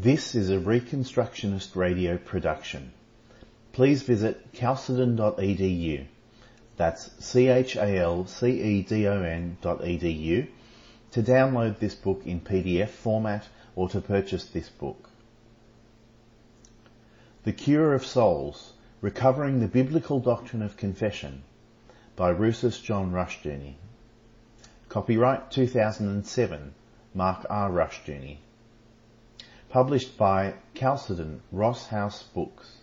This is a Reconstructionist radio production. Please visit chalcedon.edu. That's C-H-A-L-C-E-D-O-N dot edu to download this book in PDF format or to purchase this book. The Cure of Souls, Recovering the Biblical Doctrine of Confession by Rousas John Rushdoony. Copyright 2007, Mark R. Rushdoony. Published by Chalcedon Ross House Books.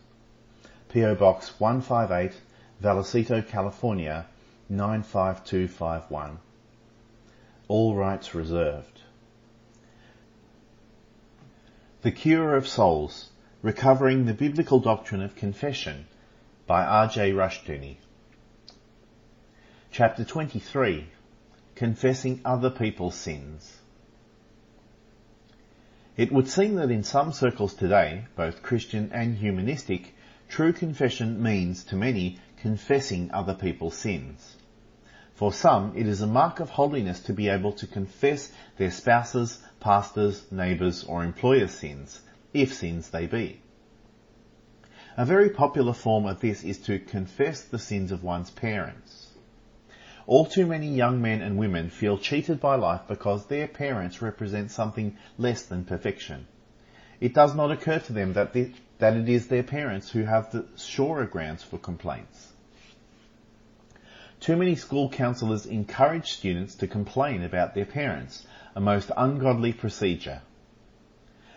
PO Box 158, Vallecito, California 95251. All rights reserved. The Cure of Souls, Recovering the Biblical Doctrine of Confession by R.J. Rushdoony. Chapter 23 Confessing Other People's Sins. It would seem that in some circles today, both Christian and humanistic, true confession means, to many, confessing other people's sins. For some, it is a mark of holiness to be able to confess their spouses, pastors, neighbours, or employers' sins, if sins they be. A very popular form of this is to confess the sins of one's parents. All too many young men and women feel cheated by life because their parents represent something less than perfection. It does not occur to them that, the, that it is their parents who have the surer grounds for complaints. Too many school counsellors encourage students to complain about their parents, a most ungodly procedure.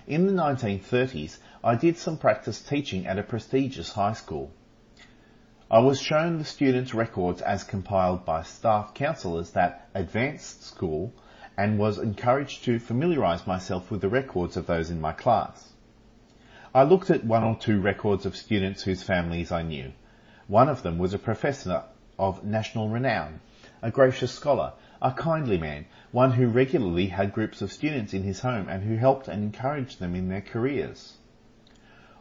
In the 1930s, I did some practice teaching at a prestigious high school. I was shown the students' records as compiled by staff counsellors that advanced school and was encouraged to familiarise myself with the records of those in my class. I looked at one or two records of students whose families I knew. One of them was a professor of national renown, a gracious scholar, a kindly man, one who regularly had groups of students in his home and who helped and encouraged them in their careers.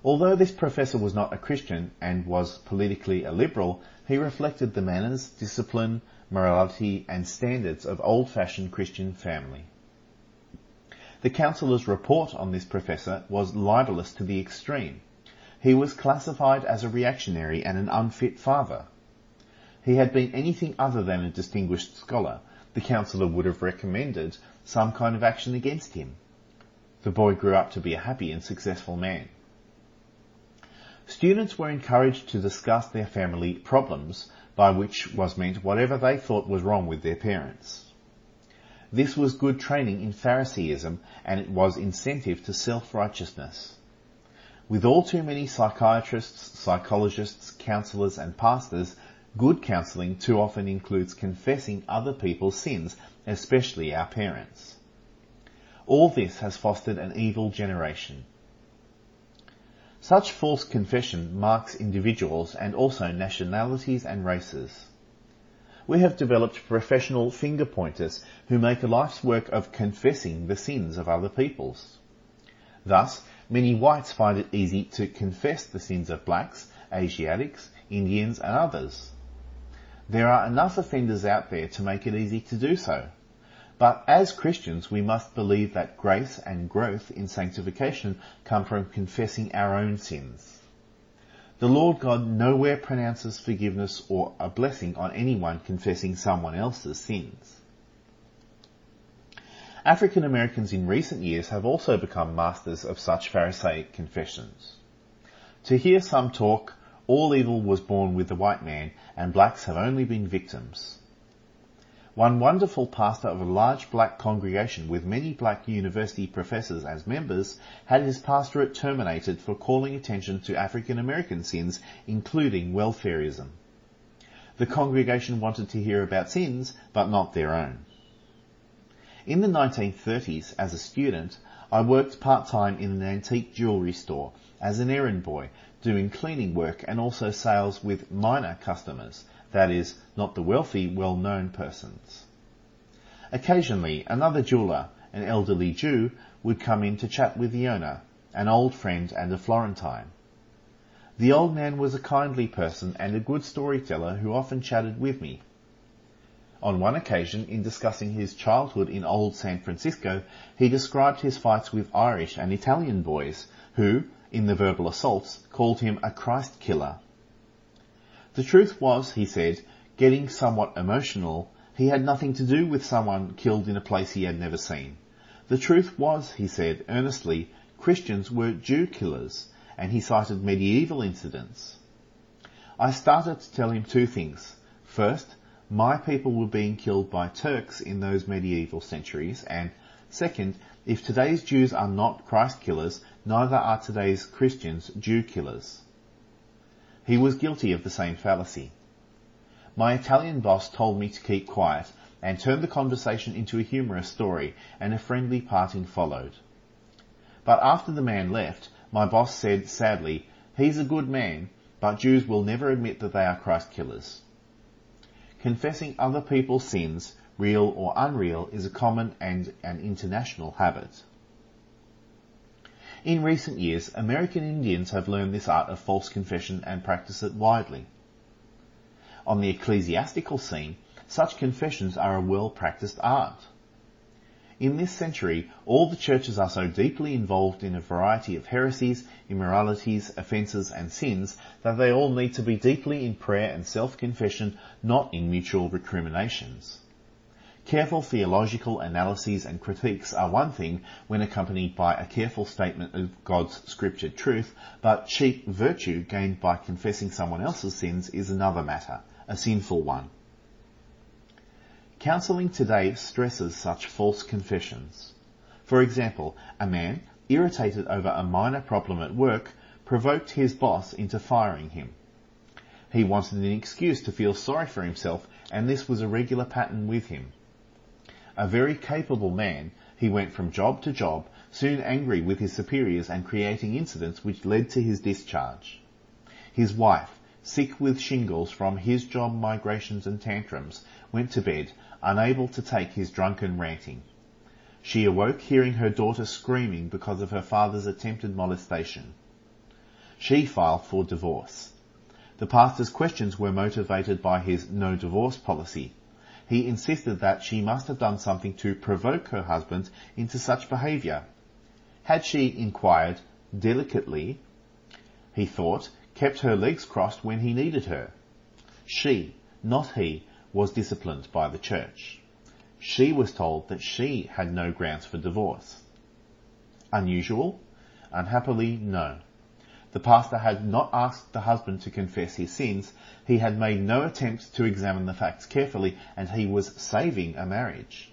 Although this professor was not a Christian and was politically a liberal, he reflected the manners, discipline, morality and standards of old-fashioned Christian family. The counsellor's report on this professor was libellous to the extreme. He was classified as a reactionary and an unfit father he had been anything other than a distinguished scholar, the counsellor would have recommended some kind of action against him. The boy grew up to be a happy and successful man. Students were encouraged to discuss their family problems, by which was meant whatever they thought was wrong with their parents. This was good training in Phariseeism and it was incentive to self-righteousness. With all too many psychiatrists, psychologists, counsellors and pastors Good counselling too often includes confessing other people's sins, especially our parents. All this has fostered an evil generation. Such false confession marks individuals and also nationalities and races. We have developed professional finger pointers who make a life's work of confessing the sins of other peoples. Thus, many whites find it easy to confess the sins of blacks, Asiatics, Indians and others. There are enough offenders out there to make it easy to do so. But as Christians, we must believe that grace and growth in sanctification come from confessing our own sins. The Lord God nowhere pronounces forgiveness or a blessing on anyone confessing someone else's sins. African Americans in recent years have also become masters of such Pharisaic confessions. To hear some talk all evil was born with the white man, and blacks have only been victims. One wonderful pastor of a large black congregation with many black university professors as members had his pastorate terminated for calling attention to African American sins, including welfareism. The congregation wanted to hear about sins, but not their own. In the 1930s, as a student, I worked part-time in an antique jewellery store as an errand boy doing cleaning work and also sales with minor customers, that is, not the wealthy, well-known persons. Occasionally, another jeweller, an elderly Jew, would come in to chat with the owner, an old friend and a Florentine. The old man was a kindly person and a good storyteller who often chatted with me. On one occasion, in discussing his childhood in old San Francisco, he described his fights with Irish and Italian boys, who, in the verbal assaults, called him a Christ killer. The truth was, he said, getting somewhat emotional, he had nothing to do with someone killed in a place he had never seen. The truth was, he said earnestly, Christians were Jew killers, and he cited medieval incidents. I started to tell him two things. First, my people were being killed by Turks in those medieval centuries, and second, if today's Jews are not Christ killers, neither are today's Christians Jew killers. He was guilty of the same fallacy. My Italian boss told me to keep quiet and turned the conversation into a humorous story, and a friendly parting followed. But after the man left, my boss said sadly, he's a good man, but Jews will never admit that they are Christ killers. Confessing other people's sins, real or unreal, is a common and an international habit. In recent years, American Indians have learned this art of false confession and practice it widely. On the ecclesiastical scene, such confessions are a well practiced art. In this century, all the churches are so deeply involved in a variety of heresies, immoralities, offences and sins that they all need to be deeply in prayer and self-confession, not in mutual recriminations. Careful theological analyses and critiques are one thing when accompanied by a careful statement of God's scripture truth, but cheap virtue gained by confessing someone else's sins is another matter, a sinful one. Counselling today stresses such false confessions. For example, a man, irritated over a minor problem at work, provoked his boss into firing him. He wanted an excuse to feel sorry for himself, and this was a regular pattern with him. A very capable man, he went from job to job, soon angry with his superiors and creating incidents which led to his discharge. His wife, sick with shingles from his job migrations and tantrums, went to bed unable to take his drunken ranting. She awoke hearing her daughter screaming because of her father's attempted molestation. She filed for divorce. The pastor's questions were motivated by his no divorce policy. He insisted that she must have done something to provoke her husband into such behaviour. Had she inquired delicately, he thought, kept her legs crossed when he needed her. She, not he, was disciplined by the church. She was told that she had no grounds for divorce. Unusual? Unhappily, no. The pastor had not asked the husband to confess his sins, he had made no attempt to examine the facts carefully, and he was saving a marriage.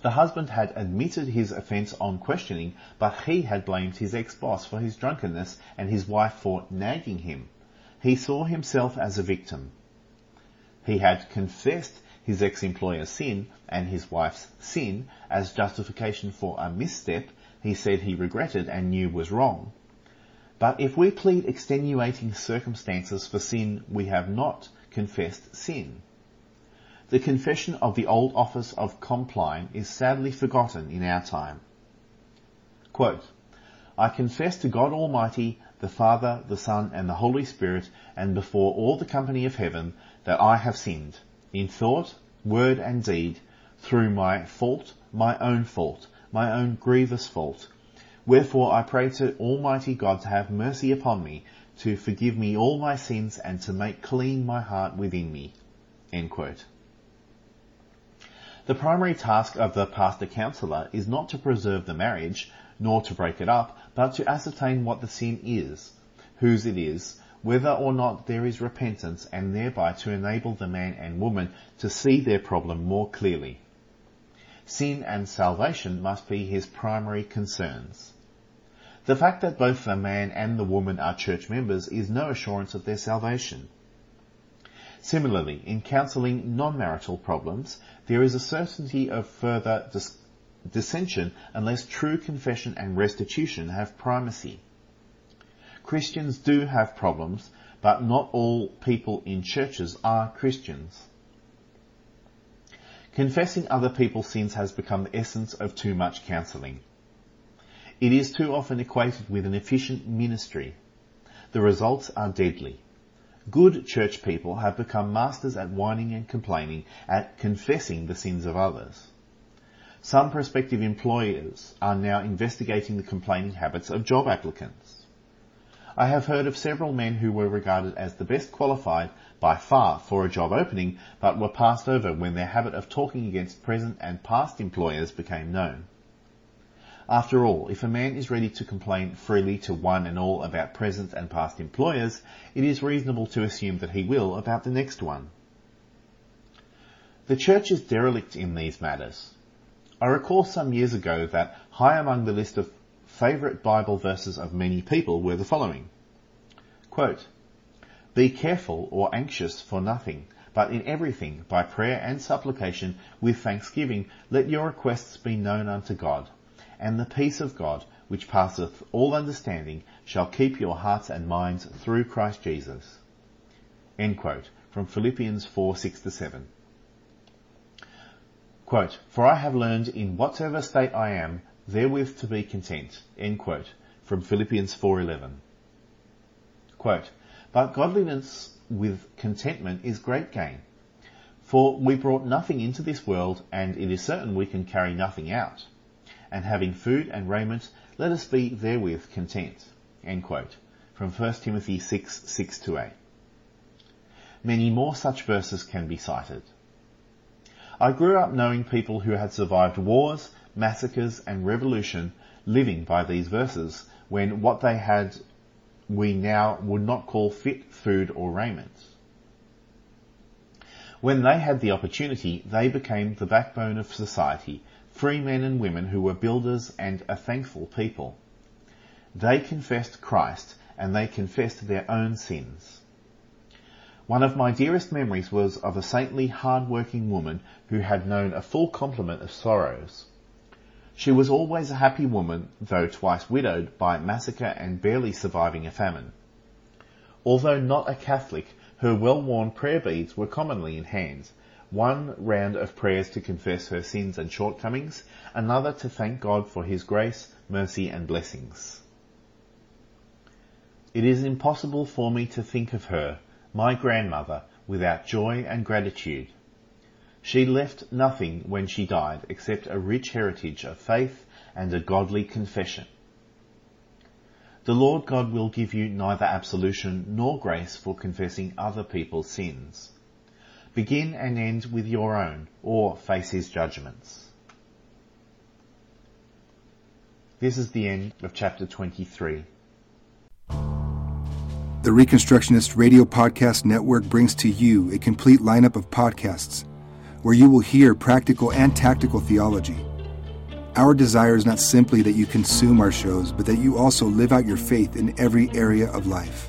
The husband had admitted his offence on questioning, but he had blamed his ex-boss for his drunkenness and his wife for nagging him. He saw himself as a victim. He had confessed his ex-employer's sin and his wife's sin as justification for a misstep he said he regretted and knew was wrong. But if we plead extenuating circumstances for sin we have not confessed sin. The confession of the old office of compline is sadly forgotten in our time. Quote, I confess to God Almighty, the Father, the Son, and the Holy Spirit, and before all the company of heaven, that I have sinned, in thought, word, and deed, through my fault, my own fault, my own grievous fault. Wherefore I pray to Almighty God to have mercy upon me, to forgive me all my sins, and to make clean my heart within me. The primary task of the pastor counselor is not to preserve the marriage, nor to break it up, but to ascertain what the sin is, whose it is, whether or not there is repentance and thereby to enable the man and woman to see their problem more clearly. Sin and salvation must be his primary concerns. The fact that both the man and the woman are church members is no assurance of their salvation. Similarly, in counselling non-marital problems, there is a certainty of further dis- dissension unless true confession and restitution have primacy. Christians do have problems, but not all people in churches are Christians. Confessing other people's sins has become the essence of too much counselling. It is too often equated with an efficient ministry. The results are deadly. Good church people have become masters at whining and complaining, at confessing the sins of others. Some prospective employers are now investigating the complaining habits of job applicants. I have heard of several men who were regarded as the best qualified by far for a job opening, but were passed over when their habit of talking against present and past employers became known. After all, if a man is ready to complain freely to one and all about present and past employers, it is reasonable to assume that he will about the next one. The church is derelict in these matters. I recall some years ago that high among the list of favourite Bible verses of many people were the following. Quote, Be careful or anxious for nothing, but in everything, by prayer and supplication, with thanksgiving, let your requests be known unto God and the peace of God, which passeth all understanding, shall keep your hearts and minds through Christ Jesus. End quote. From Philippians 4, 6 to 7. Quote, For I have learned in whatsoever state I am, therewith to be content. End quote. From Philippians 4.11. Quote, But godliness with contentment is great gain. For we brought nothing into this world, and it is certain we can carry nothing out and having food and raiment, let us be therewith content. From 1 Timothy 6, 6 to 8. Many more such verses can be cited. I grew up knowing people who had survived wars, massacres, and revolution living by these verses, when what they had we now would not call fit food or raiment. When they had the opportunity, they became the backbone of society free men and women who were builders and a thankful people. They confessed Christ and they confessed their own sins. One of my dearest memories was of a saintly, hard-working woman who had known a full complement of sorrows. She was always a happy woman, though twice widowed by massacre and barely surviving a famine. Although not a Catholic, her well-worn prayer beads were commonly in hand, one round of prayers to confess her sins and shortcomings, another to thank God for his grace, mercy and blessings. It is impossible for me to think of her, my grandmother, without joy and gratitude. She left nothing when she died except a rich heritage of faith and a godly confession. The Lord God will give you neither absolution nor grace for confessing other people's sins. Begin and end with your own, or face his judgments. This is the end of chapter 23. The Reconstructionist Radio Podcast Network brings to you a complete lineup of podcasts where you will hear practical and tactical theology. Our desire is not simply that you consume our shows, but that you also live out your faith in every area of life.